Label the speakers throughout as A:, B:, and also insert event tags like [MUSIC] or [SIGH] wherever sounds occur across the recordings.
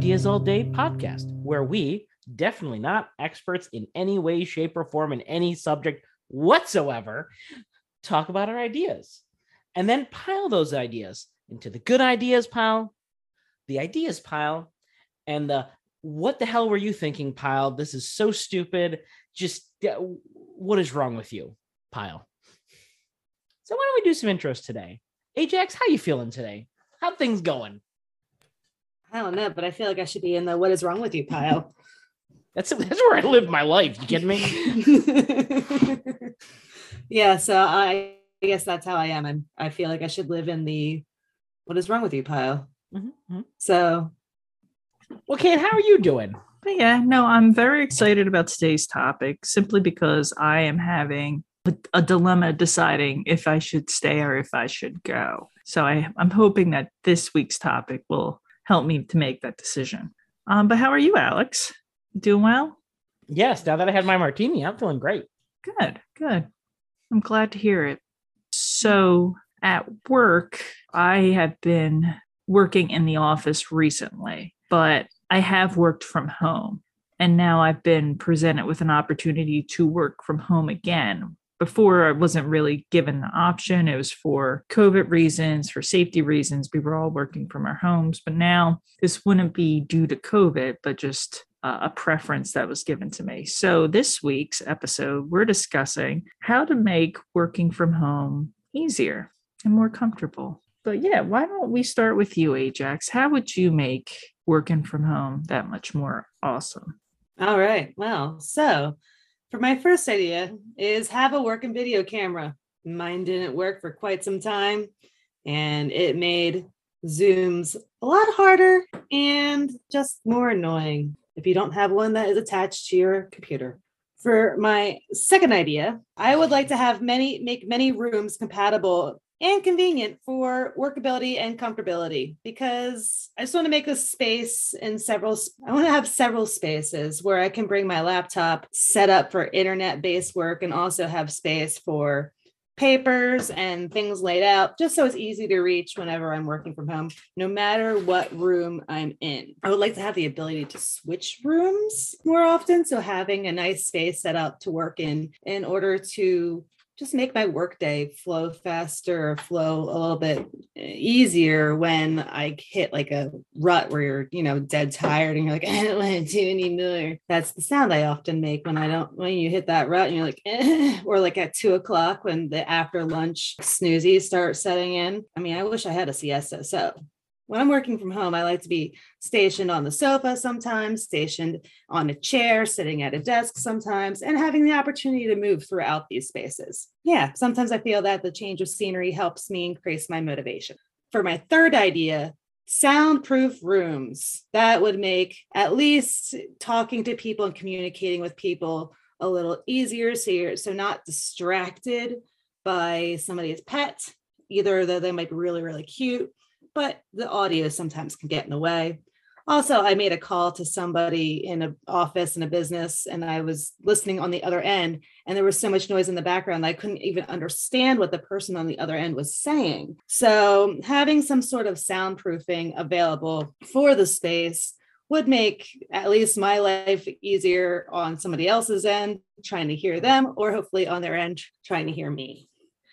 A: Ideas All Day podcast, where we, definitely not experts in any way, shape, or form in any subject whatsoever, talk about our ideas and then pile those ideas into the good ideas pile, the ideas pile, and the what the hell were you thinking pile? This is so stupid. Just what is wrong with you pile? So why don't we do some intros today? Ajax, how you feeling today? How things going?
B: I don't know, but I feel like I should be in the what is wrong with you pile. [LAUGHS]
A: That's that's where I live my life. You kidding me? [LAUGHS]
B: yeah, so I, I guess that's how I am. I'm, I feel like I should live in the what is wrong with you pile.
A: Mm-hmm.
B: So,
A: well, Kate, how are you doing?
C: But yeah, no, I'm very excited about today's topic simply because I am having a, a dilemma deciding if I should stay or if I should go. So I, I'm hoping that this week's topic will help me to make that decision. Um, but how are you, Alex? Doing well?
A: Yes, now that I had my martini, I'm feeling great.
C: Good, good. I'm glad to hear it. So at work, I have been working in the office recently, but I have worked from home. And now I've been presented with an opportunity to work from home again. Before, I wasn't really given the option. It was for COVID reasons, for safety reasons. We were all working from our homes. But now this wouldn't be due to COVID, but just uh, a preference that was given to me. So, this week's episode, we're discussing how to make working from home easier and more comfortable. But yeah, why don't we start with you, Ajax? How would you make working from home that much more awesome?
B: All right. Well, so for my first idea is have a working video camera. Mine didn't work for quite some time and it made Zooms a lot harder and just more annoying if you don't have one that is attached to your computer. For my second idea, I would like to have many make many rooms compatible and convenient for workability and comfortability because I just want to make a space in several I want to have several spaces where I can bring my laptop set up for internet based work and also have space for papers and things laid out just so it's easy to reach whenever I'm working from home, no matter what room I'm in. I would like to have the ability to switch rooms more often. So having a nice space set up to work in in order to just make my workday flow faster flow a little bit eh, easier when I hit like a rut where you're, you know, dead tired and you're like, [LAUGHS] I don't want to do anymore. That's the sound I often make when I don't, when you hit that rut and you're like, eh, [LAUGHS] or like at two o'clock when the after lunch snoozies start setting in. I mean, I wish I had a siesta. So when I'm working from home, I like to be stationed on the sofa sometimes, stationed on a chair, sitting at a desk sometimes, and having the opportunity to move throughout these spaces. Yeah, sometimes I feel that the change of scenery helps me increase my motivation. For my third idea, soundproof rooms. That would make at least talking to people and communicating with people a little easier so you're so not distracted by somebody's pet either though they might be really really cute but the audio sometimes can get in the way. Also, I made a call to somebody in an office in a business, and I was listening on the other end, and there was so much noise in the background I couldn't even understand what the person on the other end was saying. So, having some sort of soundproofing available for the space would make at least my life easier on somebody else's end, trying to hear them, or hopefully on their end, trying to hear me.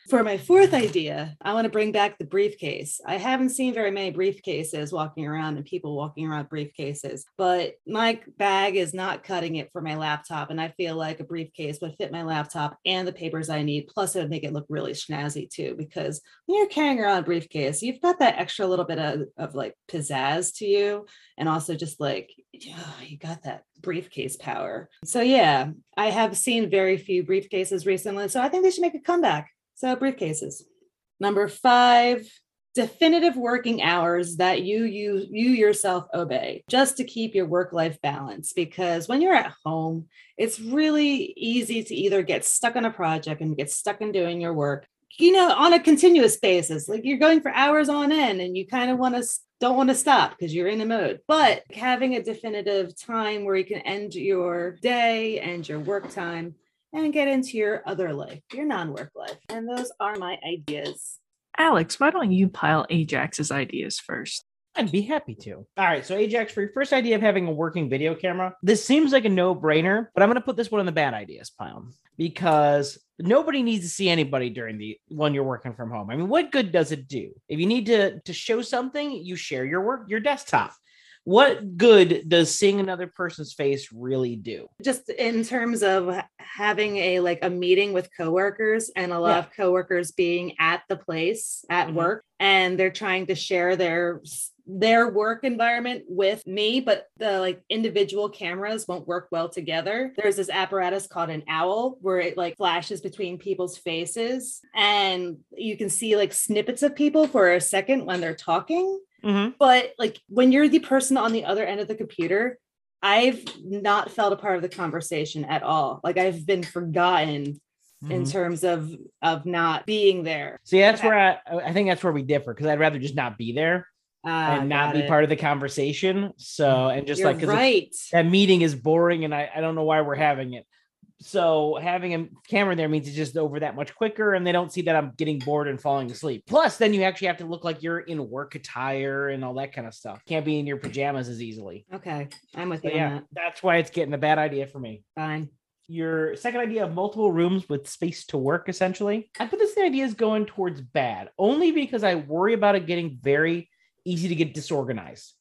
B: For my fourth idea, I want to bring back the briefcase. I haven't seen very many briefcases walking around and people walking around briefcases, but my bag is not cutting it for my laptop. And I feel like a briefcase would fit my laptop and the papers I need. Plus, it would make it look really snazzy too, because when you're carrying around a briefcase, you've got that extra little bit of, of like pizzazz to you. And also just like, oh, you got that briefcase power. So, yeah, I have seen very few briefcases recently. So I think they should make a comeback. So, briefcases. Number five, definitive working hours that you you you yourself obey just to keep your work life balance because when you're at home it's really easy to either get stuck on a project and get stuck in doing your work you know on a continuous basis like you're going for hours on end and you kind of want to don't want to stop because you're in the mode but having a definitive time where you can end your day and your work time and get into your other life, your non work life. And those are my ideas.
C: Alex, why don't you pile Ajax's ideas first?
A: I'd be happy to. All right. So, Ajax, for your first idea of having a working video camera, this seems like a no brainer, but I'm going to put this one in the bad ideas pile because nobody needs to see anybody during the when you're working from home. I mean, what good does it do? If you need to to show something, you share your work, your desktop. What good does seeing another person's face really do?
B: Just in terms of having a like a meeting with coworkers and a lot
A: Yeah.
B: of coworkers being at the place at
A: Mhm.
B: work and they're trying to share their their work environment with me but the like individual cameras won't work well together there's this apparatus called an owl where it like flashes between people's faces and you can see like snippets of people for a second when they're talking
A: Mm-hmm.
B: but like when you're the person on the other end of the computer i've not felt a part of the conversation at all like i've been forgotten in
A: Mhm.
B: terms of of not being there
A: See, that's where I, I think that's where we differ because I'd rather just not be there
B: Ah,
A: and not be
B: it.
A: part of the conversation. So, and just
B: You're
A: like,
B: right
A: that meeting is boring and I, I don't know why we're having it. So having a camera there means it's just over that much quicker and they don't see that I'm getting bored and falling asleep. Plus, then you actually have to look like you're in work attire and all that kind of stuff. Can't be in your pajamas as easily.
B: okay i'm with you on
A: yeah,
B: that
A: that's why it's getting a bad idea for me.
B: fine
A: Your second idea of multiple rooms with space to work, essentially, I put this idea is going towards bad only because I worry about it getting very easy to get disorganized.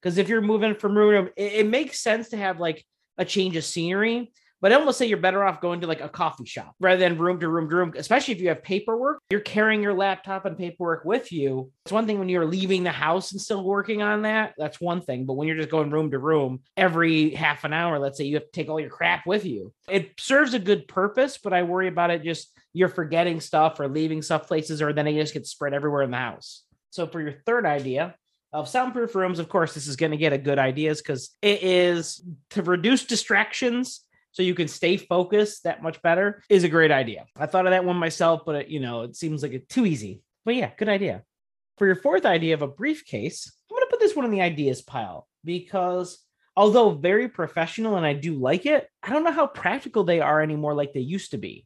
A: Because if you're moving from room to room, it, it makes sense to have like a change of scenery. But I almost say you're better off going to like a coffee shop rather than room to room to room, especially if you have paperwork. You're carrying your laptop and paperwork with you. It's one thing when you're leaving the house and still working on that. That's one thing. But when you're just going room to room every half an hour, let's say you have to take all your crap with you. It serves a good purpose, but I worry about it just you're forgetting stuff or leaving stuff places, or then it just gets spread everywhere in the house. So for your third idea, of soundproof rooms, of course, this is going to get a good ideas because it is to reduce distractions so you can stay focused that much better is a great idea. I thought of that one myself, but it, you know, it seems like it's too easy. But yeah, good idea. For your fourth idea of a briefcase, I'm going to put this one in the ideas pile because although very professional and I do like it, I don't know how practical they are anymore like they used to be.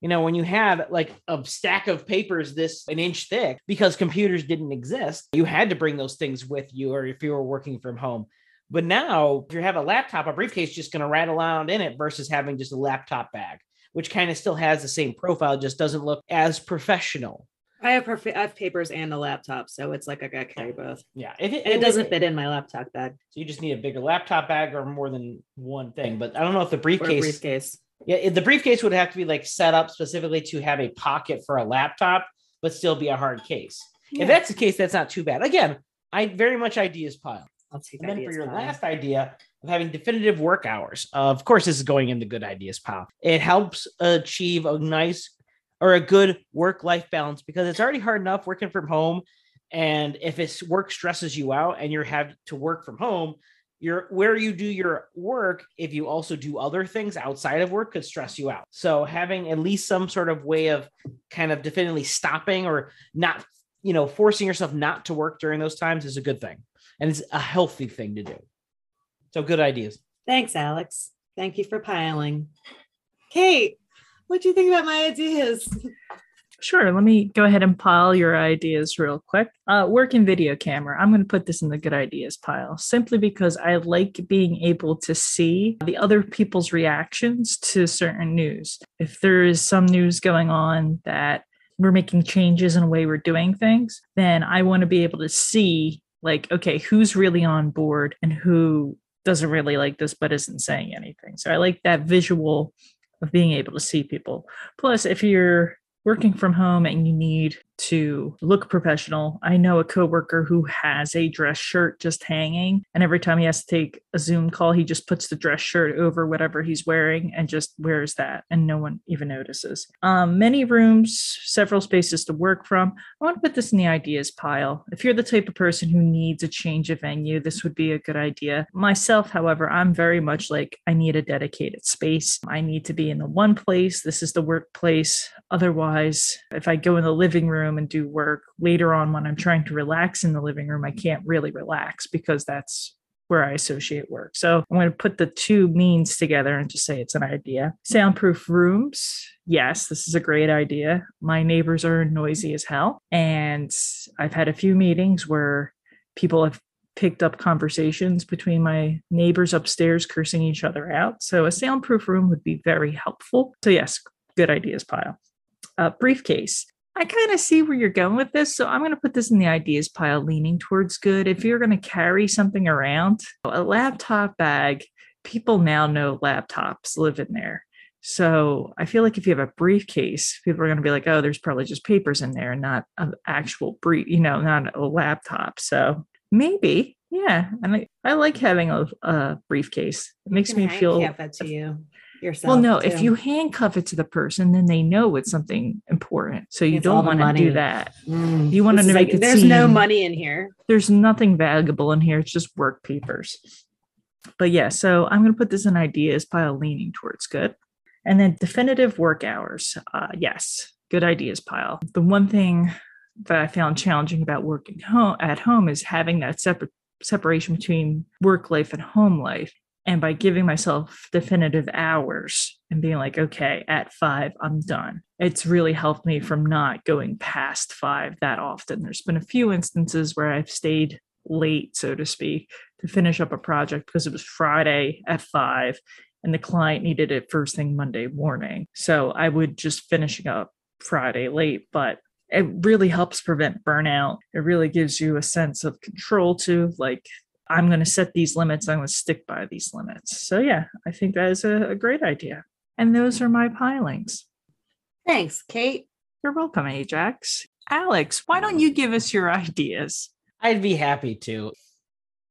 A: You know, when you have like a stack of papers this an inch thick because computers didn't exist, you had to bring those things with you or if you were working from home. But now, if you have a laptop, a briefcase just going to rattle around in it versus having just a laptop bag, which kind of still has the same profile, just doesn't look as professional.
B: i have perf- i have papers and a laptop so it's like i gotta carry both
A: Yeah, if
B: and it doesn't fit in my laptop bag
A: So you just need a bigger laptop bag or more than one thing. But I don't know if the briefcase,
B: briefcase
A: yeah, the briefcase would have to be like set up specifically to have a pocket for a laptop, but still be a hard case.
B: Yeah,
A: If that's the case, that's not too bad. Again, I very much ideas pile.
B: I'll take
A: And then for your last idea of having definitive work hours, of course, this is going in the good ideas pile. It helps achieve a nice or a good work life balance because it's already hard enough working from home. And if it's work stresses you out and you're have to work from home, your where you do your work, if you also do other things outside of work, could stress you out. So having at least some sort of way of kind of definitively stopping or not, you know, forcing yourself not to work during those times is a good thing. And it's a healthy thing to do. So good ideas.
B: thanks alex thank you for piling kate what do you think about my ideas
C: Sure. Let me go ahead and pile your ideas real quick. Uh, working video camera. I'm going to put this in the good ideas pile simply because I like being able to see the other people's reactions to certain news. If there is some news going on that we're making changes in the way we're doing things, then I want to be able to see, like, okay, who's really on board and who doesn't really like this but isn't saying anything. So I like that visual of being able to see people. Plus, if you're working from home and you need to look professional. I know a coworker who has a dress shirt just hanging, and every time he has to take a Zoom call, he just puts the dress shirt over whatever he's wearing and just wears that, and no one even notices. Um, many rooms, several spaces to work from. I want to put this in the ideas pile. If you're the type of person who needs a change of venue, this would be a good idea. Myself, however, I'm very much like I need a dedicated space. I need to be in the one place. This is the workplace. Otherwise, if I go in the living room and do work later on when I'm trying to relax in the living room, I can't really relax because that's where I associate work. So I'm going to put the two means together and just say it's an idea. Soundproof rooms. Yes, this is a great idea. My neighbors are noisy as hell. And I've had a few meetings where people have picked up conversations between my neighbors upstairs cursing each other out. So a soundproof room would be very helpful. So yes, good ideas pile. Uh, briefcase. I kind of see where you're going with this. So I'm going to put this in the ideas pile, leaning towards good. If you're going to carry something around, a laptop bag, people now know laptops live in there. So I feel like if you have a briefcase, people are going to be like, oh, there's probably just papers in there and not an actual brief, you know, not a laptop. So maybe, yeah. And I, I like having a, a briefcase. It makes me feel.
B: that to you yourself.
C: Well, no,
B: too.
C: if you handcuff it to the person, then they know it's something important. So you
B: It's
C: don't want to do that.
B: Mm.
C: You want to make
B: like,
C: it
B: there's no money in here.
C: There's nothing valuable in here. It's just work papers. But yeah, so I'm going to put this in ideas pile leaning towards good. And then definitive work hours. Uh, yes, good ideas pile. The one thing that I found challenging about working home at home is having that separate separation between work life and home life. And by giving myself definitive hours and being like, okay, at five, I'm done. It's really helped me from not going past five that often. There's been a few instances where I've stayed late, so to speak, to finish up a project because it was Friday at five and the client needed it first thing Monday morning. So I would just finishing up Friday late, but it really helps prevent burnout. It really gives you a sense of control too. Like, I'm going to set these limits. I'm going to stick by these limits. So, yeah, I think that is a, a great idea. And those are my pilings.
B: Thanks, Kate.
C: You're welcome, Ajax. Alex, why don't you give us your ideas?
A: I'd be happy to.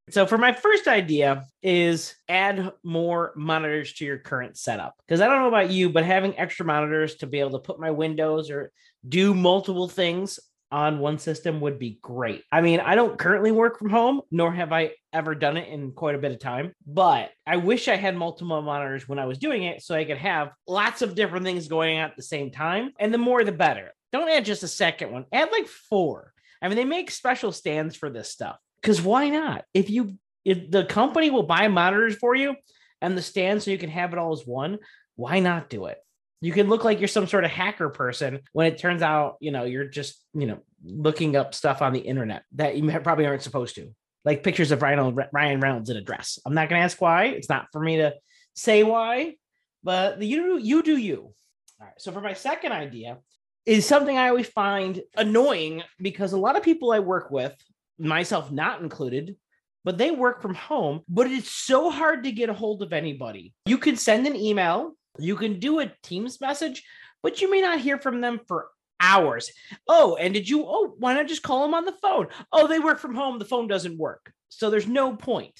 A: So for my first idea is add more monitors to your current setup. Because I don't know about you, but having extra monitors to be able to put my windows or do multiple things on one system would be great. I mean, I don't currently work from home, nor have I ever done it in quite a bit of time, but I wish I had multiple monitors when I was doing it so I could have lots of different things going on at the same time. And the more the better. Don't add just a second one, add like four. I mean, they make special stands for this stuff because why not? If you if the company will buy monitors for you and the stand so you can have it all as one, why not do it? You can look like you're some sort of hacker person when it turns out, you know, you're just, you know, looking up stuff on the internet that you probably aren't supposed to, like pictures of Ryan, Ryan Reynolds in a dress. I'm not going to ask why. It's not for me to say why, but you you do you. All right. So for my second idea is something I always find annoying because a lot of people I work with, myself not included, but they work from home, but it's so hard to get a hold of anybody. You can send an email, you can do a Teams message, but you may not hear from them for hours. Oh, and did you? Oh, why not just call them on the phone? Oh, they work from home, the phone doesn't work. So there's no point.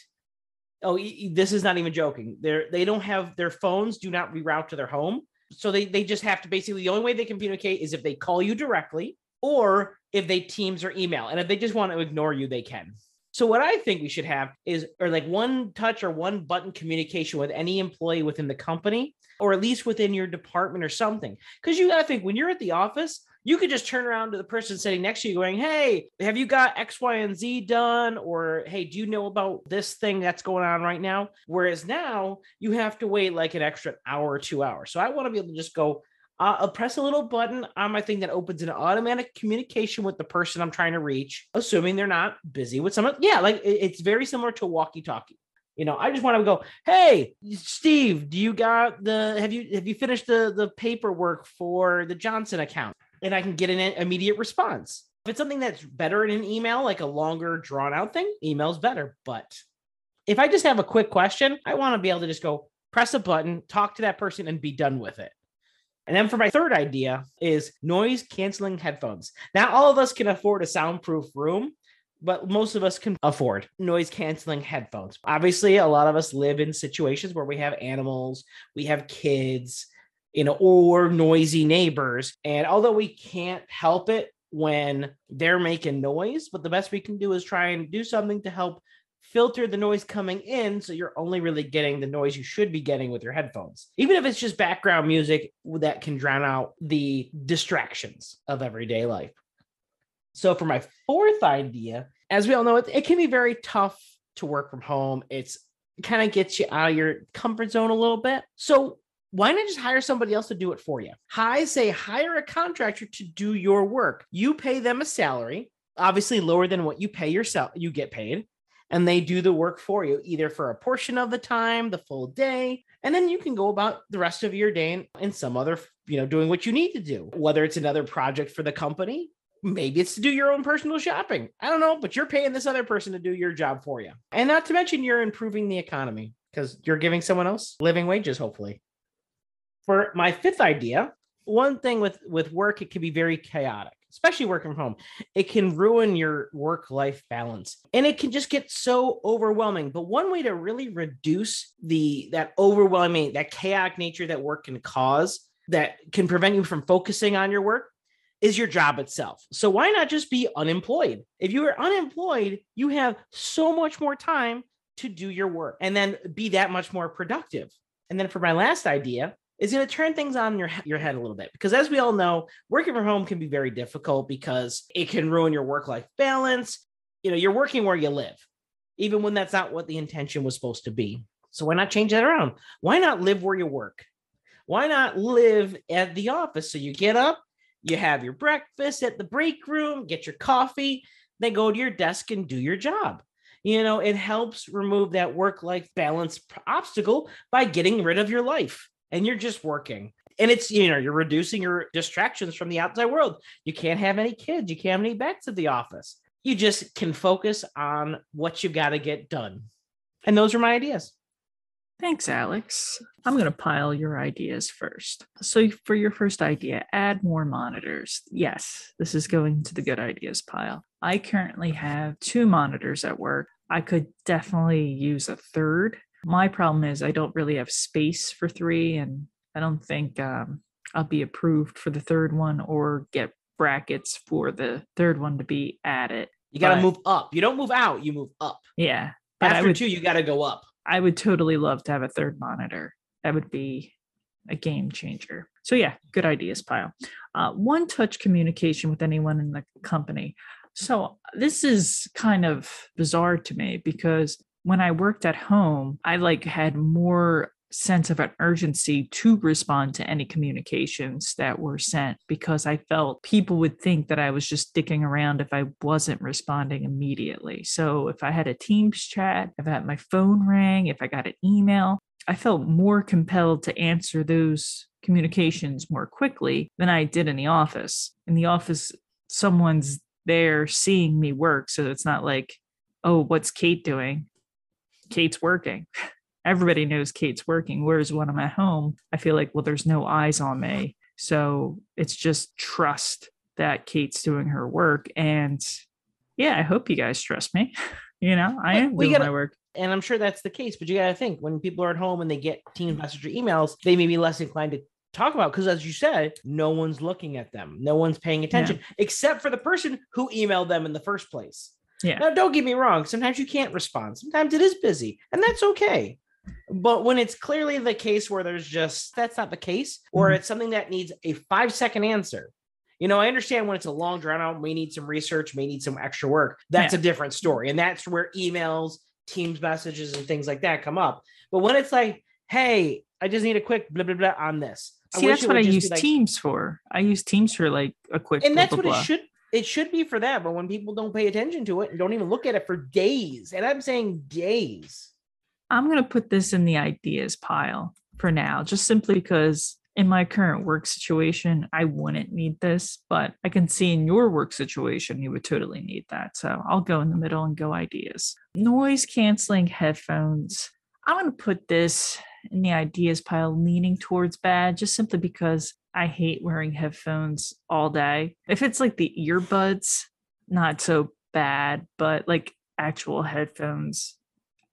A: Oh, this is not even joking. They're they don't have their phones do not reroute to their home. So they they just have to basically the only way they communicate is if they call you directly or if they Teams or email. And if they just want to ignore you, they can. So what I think we should have is or like one touch or one button communication with any employee within the company or at least within your department or something. Cuz you got to think when you're at the office, you could just turn around to the person sitting next to you going, "Hey, have you got X, Y, and Z done?" or "Hey, do you know about this thing that's going on right now?" Whereas now you have to wait like an extra hour or 2 hours. So I want to be able to just go uh, I'll press a little button on my thing that opens an automatic communication with the person I'm trying to reach, assuming they're not busy with someone. Yeah, like it- it's very similar to walkie-talkie. You know, I just want to go, hey, Steve, do you got the have you have you finished the the paperwork for the Johnson account? And I can get an immediate response. If it's something that's better in an email, like a longer drawn out thing, email's better. But if I just have a quick question, I want to be able to just go press a button, talk to that person, and be done with it. And then for my third idea is noise canceling headphones. Not all of us can afford a soundproof room, but most of us can afford noise canceling headphones. Obviously, a lot of us live in situations where we have animals, we have kids, you know, or noisy neighbors. And although we can't help it when they're making noise, but the best we can do is try and do something to help filter the noise coming in so you're only really getting the noise you should be getting with your headphones. Even if it's just background music that can drown out the distractions of everyday life. So for my fourth idea as we all know it, it can be very tough to work from home. It's kind of gets you out of your comfort zone a little bit. So why not just hire somebody else to do it for you? I say hire a contractor to do your work. You pay them a salary obviously lower than what you pay yourself, you get paid, and they do the work for you, either for a portion of the time, the full day, and then you can go about the rest of your day in, in some other, you know, doing what you need to do, whether it's another project for the company. Maybe it's to do your own personal shopping. I don't know, but you're paying this other person to do your job for you. And not to mention, you're improving the economy because you're giving someone else living wages, hopefully. For my fifth idea, one thing with with work, it can be very chaotic especially working from home, it can ruin your work life balance and it can just get so overwhelming. But one way to really reduce the that overwhelming, that chaotic nature that work can cause that can prevent you from focusing on your work is your job itself. So why not just be unemployed? If you are unemployed, you have so much more time to do your work and then be that much more productive. And then for my last idea, is going to turn things on your your head a little bit because as we all know working from home can be very difficult because it can ruin your work life balance. You know you're working where you live even when that's not what the intention was supposed to be. So why not change that around? Why not live where you work? Why not live at the office? So you get up you have your breakfast at the break room get your coffee then go to your desk and do your job. You know it helps remove that work life balance obstacle by getting rid of your life and you're just working. And it's, you know, you're reducing your distractions from the outside world. You can't have any kids, you can't have any bets at the office. You just can focus on what you got to get done. And those are my ideas.
C: Thanks, Alex. I'm going to pile your ideas first. So, for your first idea, add more monitors. Yes, this is going to the good ideas pile. I currently have two monitors at work. I could definitely use a third my problem is I don't really have space for three, and I don't think um, I'll be approved for the third one or get brackets for the third one to be added.
A: You got to move up. You don't move out, you move up.
C: Yeah.
A: But After would, two, you got to go up.
C: I would totally love to have a third monitor. That would be a game changer. So, yeah, good ideas, pile. Uh, one touch communication with anyone in the company. So, this is kind of bizarre to me because when I worked at home, I like had more sense of an urgency to respond to any communications that were sent because I felt people would think that I was just sticking around if I wasn't responding immediately. So if I had a Teams chat, if I had my phone rang, if I got an email, I felt more compelled to answer those communications more quickly than I did in the office. In the office, someone's there seeing me work. So it's not like, oh, what's Kate doing? Kate's working. Everybody knows Kate's working. Whereas when I'm at home, I feel like, well, there's no eyes on me. So it's just trust that Kate's doing her work. And yeah, I hope you guys trust me. [LAUGHS] you know, I am doing gotta, my work.
A: And I'm sure that's the case. But you got to think when people are at home and they get team message or emails, they may be less inclined to talk about because as you said no one's looking at them no one's paying attention yeah. except for the person who emailed them in the first place
C: yeah.
A: Now, don't get me wrong. Sometimes you can't respond. Sometimes it is busy, and that's okay. But when it's clearly the case where there's just that's not the case, or mm-hmm. it's something that needs a five second answer, you know, I understand when it's a long drawn out, may need some research, may need some extra work. That's yeah. a different story. And that's where emails, Teams messages, and things like that come up. But when it's like, hey, I just need a quick blah, blah, blah on this.
C: See, that's what I use like, Teams for. I use Teams for like a quick
A: And that's
C: blah,
A: what
C: blah.
A: it should it should be for that, but when people don't pay attention to it and don't even look at it for days, and I'm saying days.
C: I'm going to put this in the ideas pile for now, just simply because in my current work situation, I wouldn't need this, but I can see in your work situation, you would totally need that. So I'll go in the middle and go ideas. Noise canceling headphones. I'm going to put this in the ideas pile leaning towards bad, just simply because I hate wearing headphones all day. If it's like the earbuds, not so bad, but like actual headphones,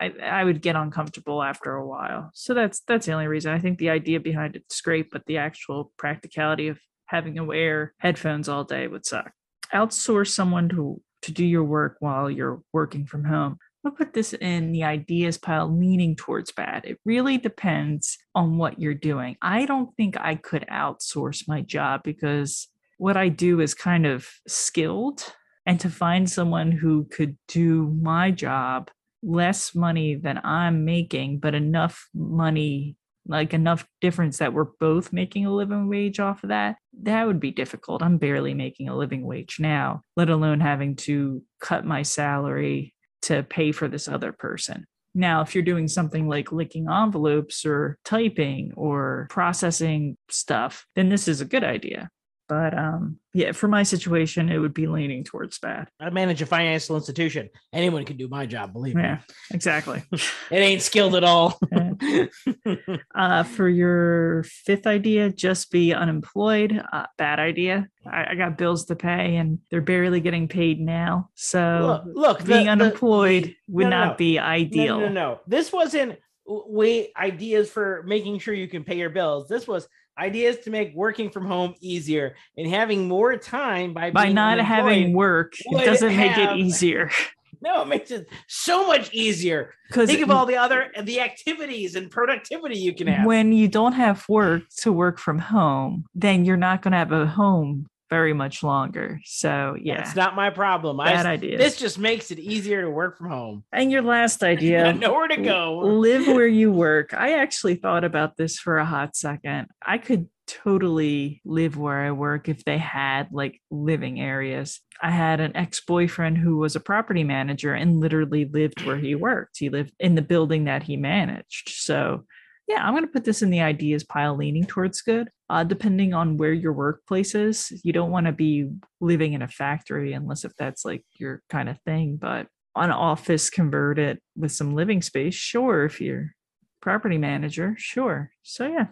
C: I, I would get uncomfortable after a while. So that's that's the only reason. I think the idea behind it's great, but the actual practicality of having to wear headphones all day would suck. Outsource someone to to do your work while you're working from home. I'll put this in the ideas pile leaning towards bad. It really depends on what you're doing. I don't think I could outsource my job because what I do is kind of skilled. And to find someone who could do my job less money than I'm making, but enough money, like enough difference that we're both making a living wage off of that, that would be difficult. I'm barely making a living wage now, let alone having to cut my salary to pay for this other person. Now, if you're doing something like licking envelopes or typing or processing stuff, then this is a good idea. But um, yeah, for my situation, it would be leaning towards bad.
A: I manage a financial institution. Anyone can do my job, believe me.
C: Yeah, exactly. [LAUGHS]
A: It ain't skilled at all. [LAUGHS] [LAUGHS]
C: uh, for your fifth idea, just be unemployed. Uh, bad idea. I, I got bills to pay, and they're barely getting paid now. So
A: look, look
C: being
A: the-
C: unemployed
A: the-
C: would
A: no, no,
C: not
A: no.
C: be ideal.
A: No, no, no. This wasn't way ideas for making sure you can pay your bills. This was ideas to make working from home easier and having more time by
C: By not having work, it doesn't make it easier. [LAUGHS]
A: No, it makes it so much easier.
C: Because
A: Think of all the other the activities and productivity you can have.
C: when you don't have work to work from home, then you're not going to have a home very much longer. So yeah,
A: It's not my problem.
C: bad
A: I,
C: idea.
A: this just makes it easier to work from home.
C: and your last [LAUGHS] idea,
A: nowhere to go.
C: live where you work. I actually thought about this for a hot second. I could totally live where I work if they had like living areas. I had an ex boyfriend who was a property manager and literally lived where he worked. He lived in the building that he managed. So, yeah, I'm going to put this in the ideas pile leaning towards good. Uh, depending on where your workplace is, you don't want to be living in a factory unless if that's like your kind of thing. But an office converted with some living space, sure. If you're property manager, sure. So yeah,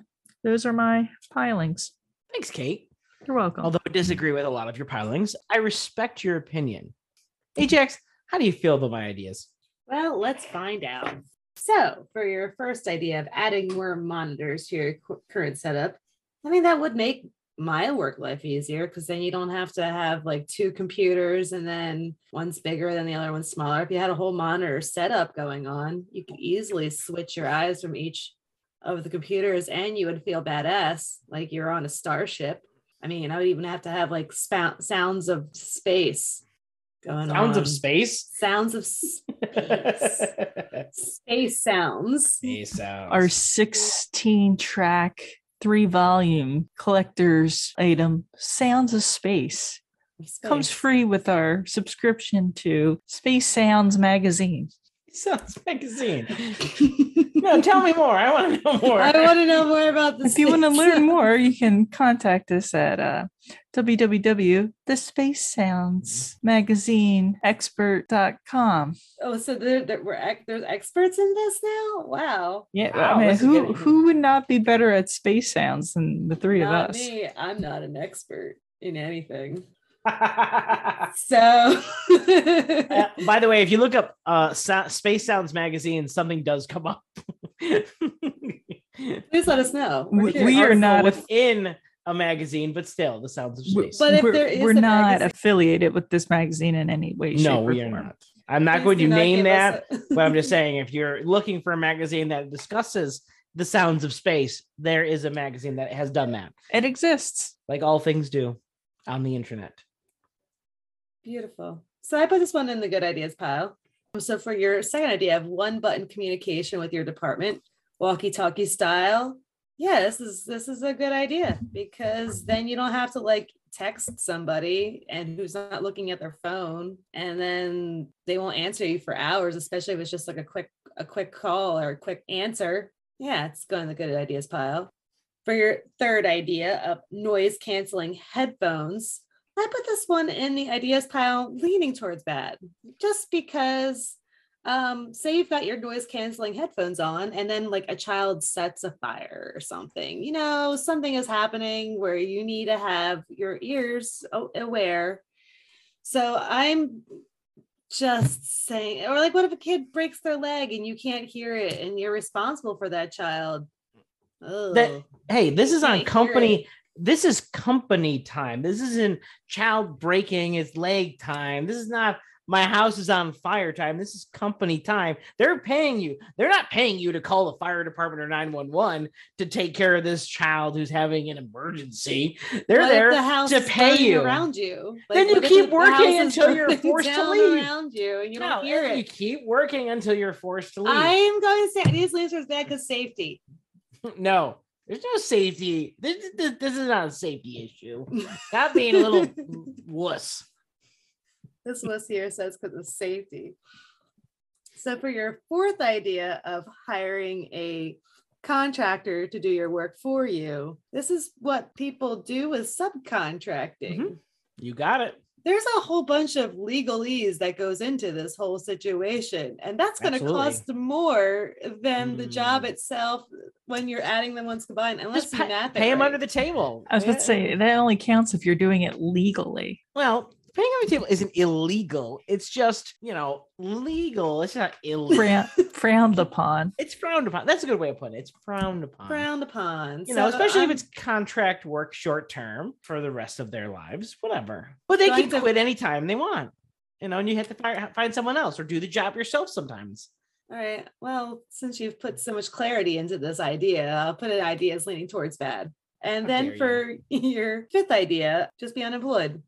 C: those are my pilings.
A: Thanks, Kate.
C: You're welcome.
A: Although I disagree with a lot of your pilings, I respect your opinion. Ajax, how do you feel about my ideas?
B: Well, let's find out. So, for your first idea of adding more monitors to your cu- current setup, I mean, that would make my work life easier because then you don't have to have like two computers and then one's bigger than the other one's smaller. If you had a whole monitor setup going on, you could easily switch your eyes from each of the computers and you would feel badass like you're on a starship. I mean, I would even have to have like spout sounds of space going on.
A: Sounds of space.
B: Sounds of [LAUGHS] space. space sounds.
A: space sounds.
C: Our 16 track, three volume collector's item, Sounds of Space, comes free with our subscription to Space Sounds magazine.
A: Sounds magazine. [LAUGHS] no, tell me more. I want to know more.
B: I want to know more about this.
C: If you want to learn more, you can contact us at uh, www.thespacesoundsmagazineexpert.com.
B: Oh, so there, there we're ex- there's experts in this now. Wow.
C: Yeah,
A: Wow,
C: I mean, who who would not be better at space sounds than the three of us?
B: me. I'm not an expert in anything. [LAUGHS] So. [LAUGHS]
A: Uh, by the way, if you look up uh, Sa- Space Sounds magazine, something does come up. [LAUGHS]
B: Please let us know. We're
C: We- we are not a-
A: within a magazine, but still, the sounds of space.
B: But if
C: we're,
B: there is
C: we're
B: a
C: not
B: magazine-
C: affiliated with this magazine in any way, shape,
A: no,
C: or
A: we are
C: form.
A: not. I'm not
B: Please
A: going to name that,
B: a-
A: but I'm just saying if you're looking for a magazine that discusses the sounds of space, there is a magazine that has done that,
C: It exists.
A: like all things do on the internet.
B: Beautiful. So I put this one in the good ideas pile. So for your second idea of one button communication with your department, walkie-talkie style, yeah, this is this is a good idea because then you don't have to like text somebody and who's not looking at their phone and then they won't answer you for hours, especially if it's just like a quick a quick call or a quick answer. Yeah, it's going in the good ideas pile. For your third idea of noise canceling headphones, I put this one in the ideas pile leaning towards bad just because um say you've got your noise canceling headphones on and then like a child sets a fire or something you know something is happening where you need to have your ears aware. So i'm just saying or like what if a kid breaks their leg and you can't hear it and you're responsible for that child? Oh
A: Hey, this is on company.
B: It.
A: This is company time. This isn't child breaking his leg time. This is not my house is on fire time. This is company time. They're paying you. They're not paying you to call the fire department or 911 to take care of this child who's having an emergency. They're
B: What
A: there
B: the
A: to pay you.
B: around you.
A: Then you [LAUGHS] keep working until you're forced to leave.
B: around you, and you
A: No,
B: don't hear
A: you keep working until you're forced to leave.
B: I am going to say these answers bad because safety. [LAUGHS]
A: no, There's no safety. This, this, this is not a safety issue. [LAUGHS] Not being a little wuss.
B: this was here says because of safety. So for your fourth idea of hiring a contractor to do your work for you, this is what people do with subcontracting.
A: Mhm. You got it.
B: There's a whole bunch of legalese that goes into this whole situation, and that's going to cost more than the job
A: Mm.
B: itself when you're adding them once combined. Unless
A: Just
B: you
A: pay,
B: math it
A: pay them under the table.
C: I was about to say that only counts if you're doing it legally.
A: Well, paying on the table isn't illegal. It's just, you know, legal. It's not illegal.
C: Frown, [LAUGHS] frowned upon.
A: It's frowned upon. That's a good way of putting it. It's frowned upon.
B: frowned upon.
A: You know,
B: So
A: especially
B: I'm-
A: if um, it's contract work short term for the rest of their lives, whatever. But they
B: Going
A: can
B: to-
A: quit anytime they want. You know, and you have to find, find someone else or do the job yourself sometimes.
B: All right. Well, since you've put so much clarity into this idea, I'll put an idea as leaning towards bad. And
A: How
B: then
A: dare
B: for [LAUGHS] your fifth idea, just be unemployed.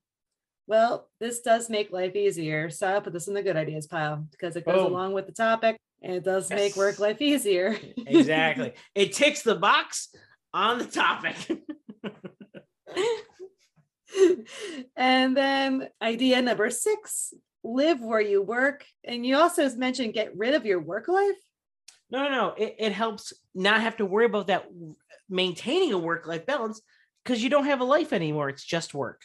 B: Well, this does make life easier. So I'll put this in the good ideas pile because it goes
A: Boom.
B: along with the topic and it does make work life easier.
A: Exactly. [LAUGHS] it ticks the box on the topic. [LAUGHS]
B: and then idea number six live where you work. And you also mentioned get rid of your work life.
A: No, no, no. It, it helps not have to worry about that maintaining a work life balance because you don't have a life anymore. It's just work.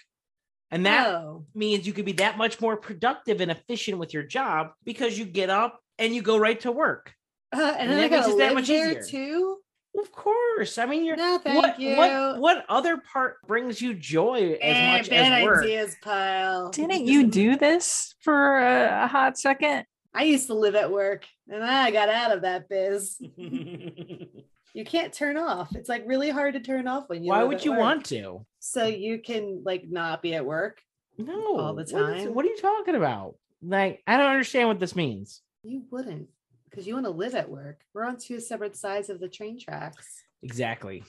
A: And that
B: Oh.
A: means you could be that much more productive and efficient with your job because you get up and you go right to work.
B: Uh, and
A: And
B: then I
A: that makes
B: gotta
A: it that much easier.
B: too.
A: Of course. I mean, you're
B: No, thank
A: what,
B: you.
A: what what other part brings you joy as
B: Eh,
A: much
B: bad
A: as work?
B: ideas pile.
C: Didn't you do this for a, a hot second?
B: I used to live at work and I got out of that biz. [LAUGHS] You can't turn off. It's like really hard to turn off when you
A: Why would you
B: work.
A: want to?
B: so you can like not be at work.
A: No.
B: All the
A: What is-
B: time?
A: what are you talking about? Like, I don't understand what this means.
B: You wouldn't because you want to live at work. We're on two separate sides of the train tracks,
A: Exactly.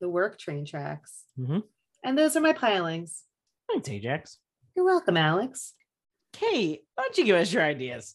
B: the work train tracks.
A: Mhm.
B: And those are my pilings.
A: Thanks, Ajax.
B: You're welcome, Alex.
A: Kate, why don't you give us your ideas?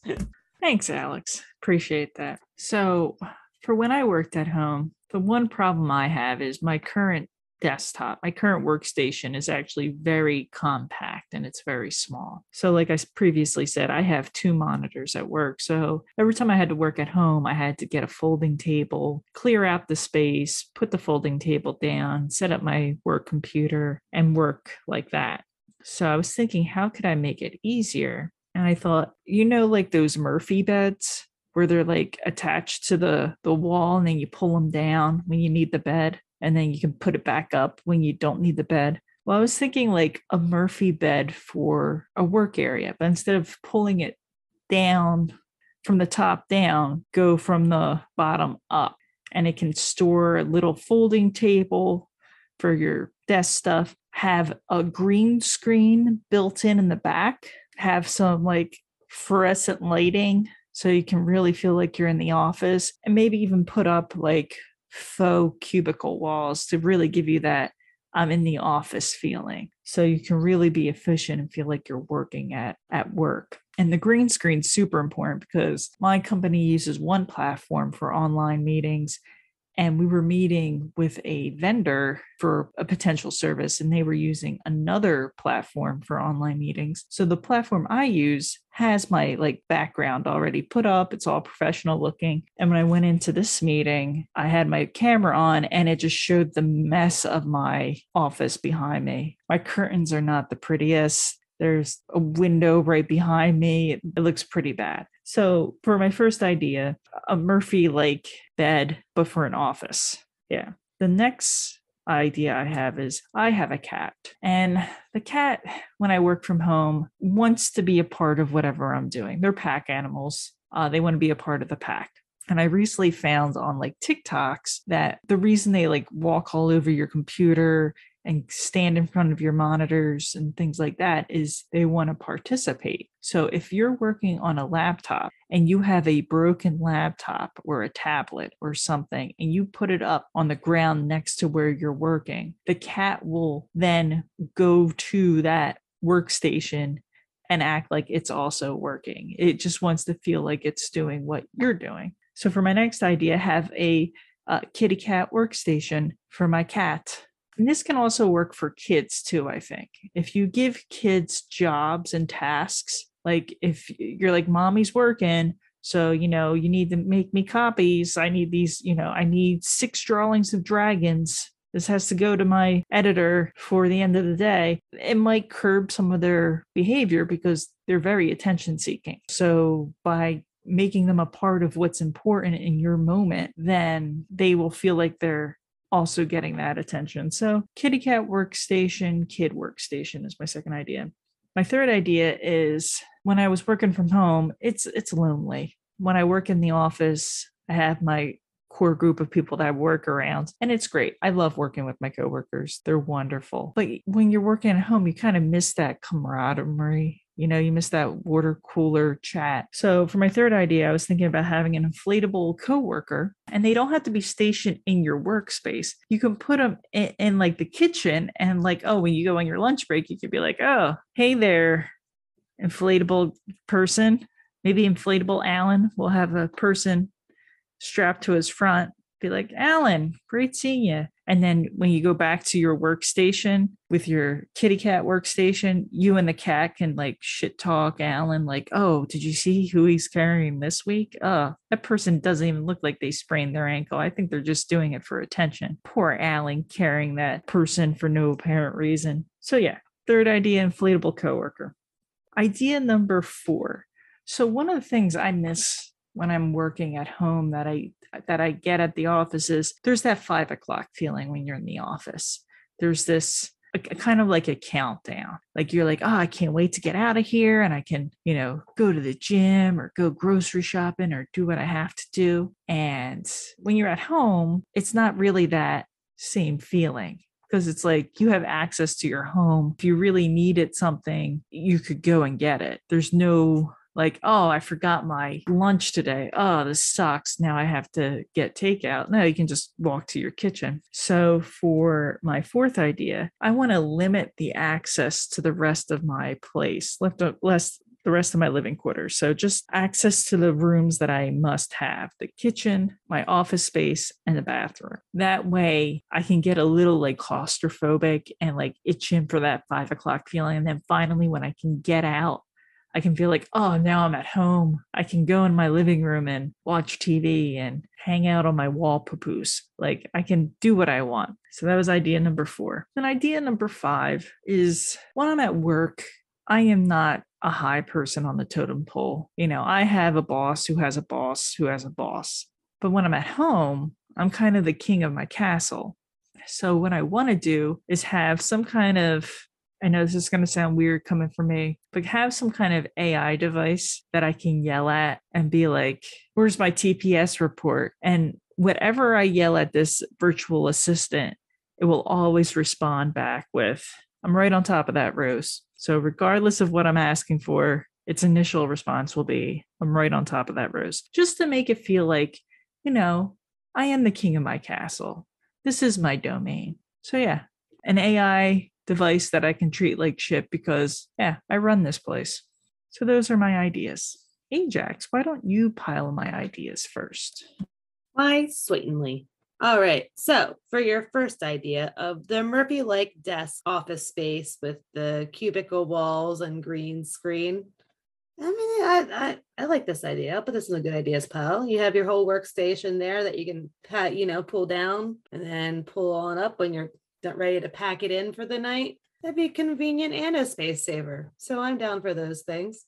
C: Thanks, Alex. Appreciate that. So, for when I worked at home, the one problem I have is my current desktop, my current workstation is actually very compact and it's very small. So, like I previously said, I have two monitors at work. So, every time I had to work at home, I had to get a folding table, clear out the space, put the folding table down, set up my work computer, and work like that. So, I was thinking, how could I make it easier? And I thought, you know, like those Murphy beds where they're like attached to the the wall and then you pull them down when you need the bed and then you can put it back up when you don't need the bed. Well, I was thinking like a Murphy bed for a work area, but instead of pulling it down from the top down, go from the bottom up. And it can store a little folding table for your desk stuff, have a green screen built in in the back, have some like fluorescent lighting so you can really feel like you're in the office, and maybe even put up like faux cubicle walls to really give you that I'm in the office feeling. So you can really be efficient and feel like you're working at at work. And the green screen's super important because my company uses one platform for online meetings and we were meeting with a vendor for a potential service and they were using another platform for online meetings. So the platform i use has my like background already put up. It's all professional looking. And when i went into this meeting i had my camera on and it just showed the mess of my office behind me. My curtains are not the prettiest. There's a window right behind me. It, looks pretty bad. So, for my first idea, a Murphy like bed, but for an office. Yeah. The next idea I have is I have a cat, and the cat, when I work from home, wants to be a part of whatever I'm doing. They're pack animals, uh, they want to be a part of the pack. And I recently found on like TikToks that the reason they like walk all over your computer and stand in front of your monitors and things like that is they want to participate. So if you're working on a laptop and you have a broken laptop or a tablet or something and you put it up on the ground next to where you're working, the cat will then go to that workstation and act like it's also working. It just wants to feel like it's doing what you're doing. So for my next idea, have a a kitty cat workstation for my cat. And this can also work for kids too, I think. If you give kids jobs and tasks, like if you're like, mommy's working, so, you know, you need to make me copies. I need these, you know, I need six drawings of dragons. This has to go to my editor for the end of the day. It might curb some of their behavior because they're very attention seeking. So, by making them a part of what's important in your moment, then they will feel like they're also getting that attention. So, kitty cat workstation, kid workstation is my second idea. My third idea is when I was working from home, it's it's lonely. When I work in the office, I have my core group of people that I work around and it's great. I love working with my coworkers. They're wonderful. But when you're working at home, you kind of miss that camaraderie you know, you miss that water cooler chat. So, for my third idea, I was thinking about having an inflatable coworker, and they don't have to be stationed in your workspace. You can put them in, in like the kitchen, and like, oh, when you go on your lunch break, you could be like, oh, hey there, inflatable person. Maybe inflatable Alan will have a person strapped to his front, be like, Alan, great seeing you. And then when you go back to your workstation with your kitty cat workstation, you and the cat can like shit talk Alan, like, oh, did you see who he's carrying this week? Oh, that person doesn't even look like they sprained their ankle. I think they're just doing it for attention. Poor Alan carrying that person for no apparent reason. So, yeah, third idea inflatable coworker. Idea number four. So, one of the things I miss when I'm working at home that I that I get at the office is there's that five o'clock feeling when you're in the office. There's this a, a kind of like a countdown. Like you're like, oh, I can't wait to get out of here and I can, you know, go to the gym or go grocery shopping or do what I have to do. And when you're at home, it's not really that same feeling because it's like you have access to your home. If you really needed something, you could go and get it. There's no like, oh, I forgot my lunch today. Oh, this sucks. Now I have to get takeout. No, you can just walk to your kitchen. So, for my fourth idea, I want to limit the access to the rest of my place, left uh, less the rest of my living quarters. So just access to the rooms that I must have the kitchen, my office space, and the bathroom. That way I can get a little like claustrophobic and like itching for that five o'clock feeling. And then finally, when I can get out I can feel like, oh, now I'm at home. I can go in my living room and watch TV and hang out on my wall papoose. Like I can do what I want. So that was idea number four. And idea number five is when I'm at work, I am not a high person on the totem pole. You know, I have a boss who has a boss who has a boss. But when I'm at home, I'm kind of the king of my castle. So what I want to do is have some kind of I know this is going to sound weird coming from me, but have some kind of AI device that I can yell at and be like, where's my TPS report? And whatever I yell at this virtual assistant, it will always respond back with, I'm right on top of that, Rose. So, regardless of what I'm asking for, its initial response will be, I'm right on top of that, Rose, just to make it feel like, you know, I am the king of my castle. This is my domain. So, yeah, an AI device that I can treat like shit because, yeah, I run this place. So those are my ideas. Ajax, why don't you pile my ideas first?
B: Why, certainly. All right. So, for your first idea of the Murphy like desk office space with the cubicle walls and green screen, I mean, I, I, I like this idea. I'll put this in the good ideas pile. You have your whole workstation there that you can pat, you know, pull down and then pull on up when you're ready to pack it in for the night, that'd be convenient and a space saver. So I'm down for those things.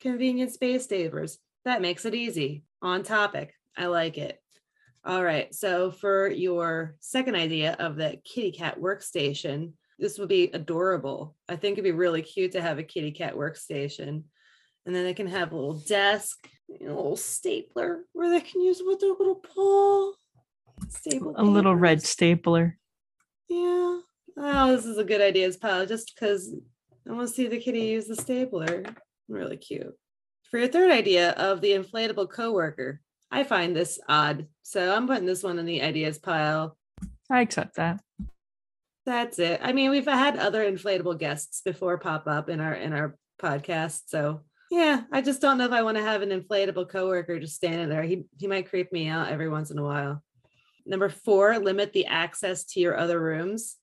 B: Convenient space savers. That makes it easy. On topic. I like it. All right. So for your second idea of the kitty cat workstation, this would be adorable. I think it'd be really cute to have a kitty cat workstation. And then they can have a little desk, a little stapler where they can use with their little paw.
C: Staple a little red stapler.
B: Yeah. Oh, this is a good idea, pal. Just because I want to see the kitty use the stapler. Really cute. For your third idea of the inflatable coworker, I find this odd. So I'm putting this one in the ideas pile.
C: I accept that.
B: That's it. I mean, we've had other inflatable guests before pop up in our in our podcast. So yeah, I just don't know if I want to have an inflatable coworker just standing there. He he might creep me out every once in a while. Number four, limit the access to your other rooms.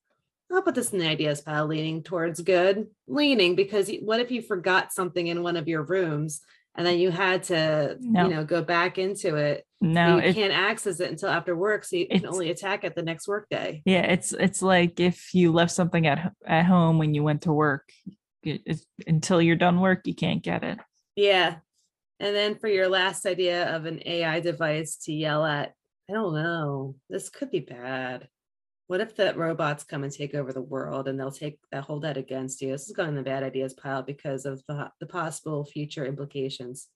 B: I'll put this in the ideas pile, leaning towards good. Leaning because what if you forgot something in one of your rooms and then you had to,
C: No.
B: you know, go back into it?
C: No,
B: you can't access it until after work, so you can only attack it the next workday.
C: yeah, it's it's like if you left something at at home when you went to work, it's, until you're done work, you can't get it.
B: Yeah. And then for your last idea of an AI device to yell at, I don't know. This could be bad. What if the robots come and take over the world and they'll take that hold that against you? This is going in the bad ideas pile because of the, the possible future implications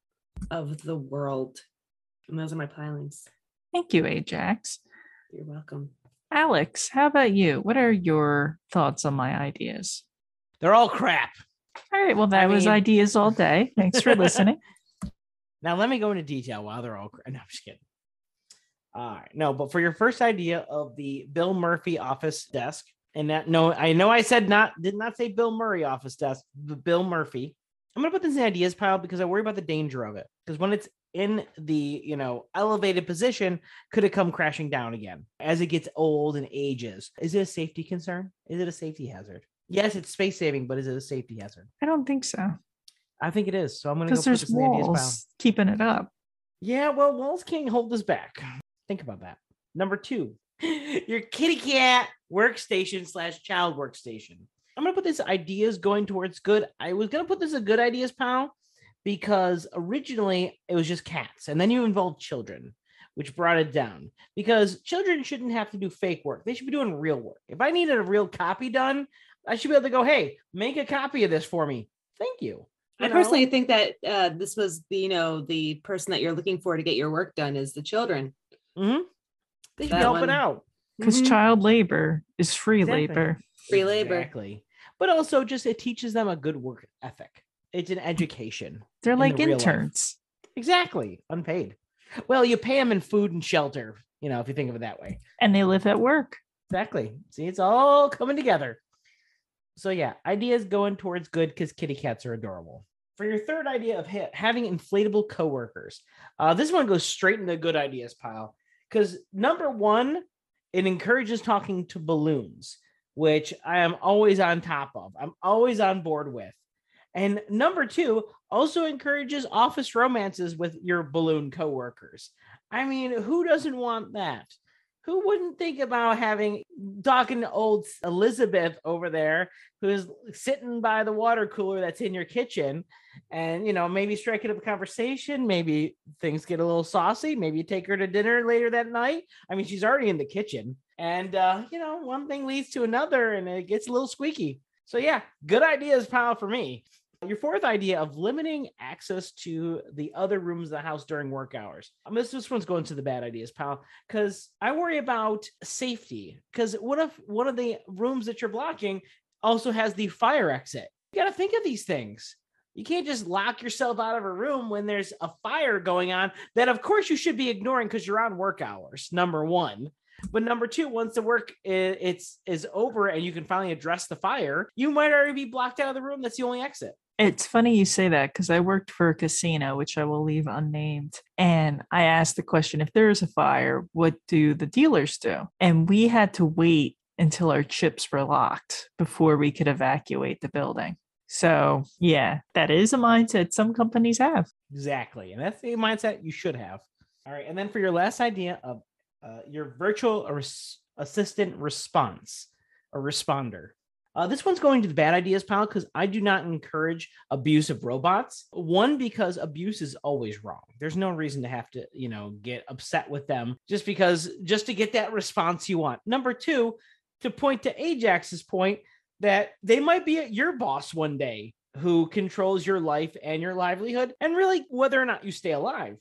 B: of the world. And those are my pilings.
C: Thank you, Ajax.
B: You're welcome.
C: Alex, how about you? What are your thoughts on my ideas?
A: They're all crap.
C: All right, well, that
A: I
C: was
A: mean-
C: ideas all day. Thanks for [LAUGHS] listening.
A: Now let me go into detail while they're all. cra- No, I'm just kidding. All right, no, but for your first idea of the Bill Murphy office desk, and that no, I know I said not did not say Bill Murray office desk, but Bill Murphy. I'm gonna put this in the ideas pile because I worry about the danger of it. Because when it's in the you know elevated position, could it come crashing down again as it gets old and ages? Is it a safety concern? Is it a safety hazard? Yes, it's space saving, but is it a safety hazard?
C: I don't think so
A: I think it is. So I'm gonna go put this in the ideas pile.
C: keeping it up.
A: Yeah, well, walls can't hold us back. Think about that. Number two, [LAUGHS] your kitty cat workstation slash child workstation. I'm gonna put this ideas going towards good. I was gonna put this a good ideas pile because originally it was just cats, and then you involved children, which brought it down. Because children shouldn't have to do fake work; they should be doing real work. If I needed a real copy done, I should be able to go, "Hey, make a copy of this for me." Thank you.
B: I
A: know?
B: personally think that uh, this was the, you know, the person that you're looking for to get your work done is the children.
A: Mhm. They should be helping
B: one.
A: out.
C: Because
B: Mhm.
C: child labor is free
A: Exactly.
C: labor.
B: Free labor.
A: Exactly. But also just it teaches them a good work ethic. It's an education.
C: They're
A: in
C: like
A: the
C: interns.
A: Exactly. Unpaid. Well, you pay them in food and shelter, you know, if you think of it that way.
C: and they live at work.
A: Exactly. See, it's all coming together. So yeah, ideas going towards good because kitty cats are adorable. For your third idea of ha- having inflatable coworkers, uh, this one goes straight in the good ideas pile because number one, it encourages talking to balloons, which I am always on top of. I'm always on board with. And number two, also encourages office romances with your balloon coworkers. I mean, who doesn't want that? Who wouldn't think about having talking to old Elizabeth over there who's sitting by the water cooler that's in your kitchen and you know maybe striking up a conversation maybe things get a little saucy maybe you take her to dinner later that night. I mean she's already in the kitchen. And uh you know one thing leads to another and it gets a little squeaky. So yeah good ideas pile for me your fourth idea of limiting access to the other rooms of the house during work hours. Um, this, this one's going to the bad ideas, pal, because I worry about safety. Because what if one of the rooms that you're blocking also has the fire exit? You got to think of these things. You can't just lock yourself out of a room when there's a fire going on that, of course, you should be ignoring because you're on work hours, number one. But number two, once the work i- it's is over and you can finally address the fire, you might already be blocked out of the room. That's the only exit.
C: It's funny you say that because I worked for a casino, which I will leave unnamed. And I asked the question if there is a fire, what do the dealers do? And we had to wait until our chips were locked before we could evacuate the building. So, yeah, that is a mindset some companies have.
A: Exactly. And that's the mindset you should have. All right. And then for your last idea of uh, your virtual assistant response, a responder. Uh, this one's going to the bad ideas pile because I do not encourage abuse of robots. One, because abuse is always wrong. There's no reason to have to, you know, get upset with them just because, just to get that response you want. Number two, to point to Ajax's point that they might be your boss one day who controls your life and your livelihood and really whether or not you stay alive.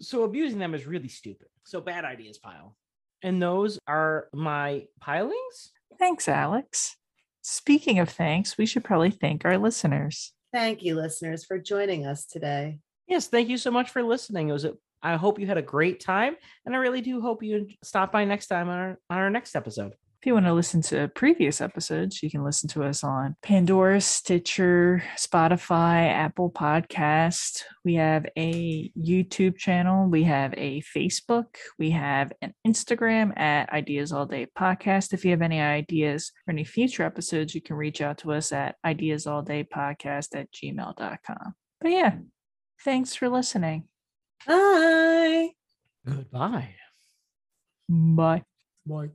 A: So abusing them is really stupid. So bad ideas pile. And those are my pilings.
C: Thanks, Alex. Speaking of thanks, we should probably thank our listeners.
B: Thank you, listeners, for joining us today.
A: Yes, thank you so much for listening. It was a, I hope you had a great time and I really do hope you stop by next time on our, on our next episode.
C: If you want to listen to previous episodes, you can listen to us on Pandora, Stitcher, Spotify, Apple Podcast. We have a YouTube channel. We have a Facebook. We have an Instagram at Ideas All Day Podcast. If you have any ideas for any future episodes, you can reach out to us at Ideas All Day Podcast at gmail.com. But yeah, thanks for listening.
B: Bye.
A: Goodbye.
C: Bye.
A: Bye.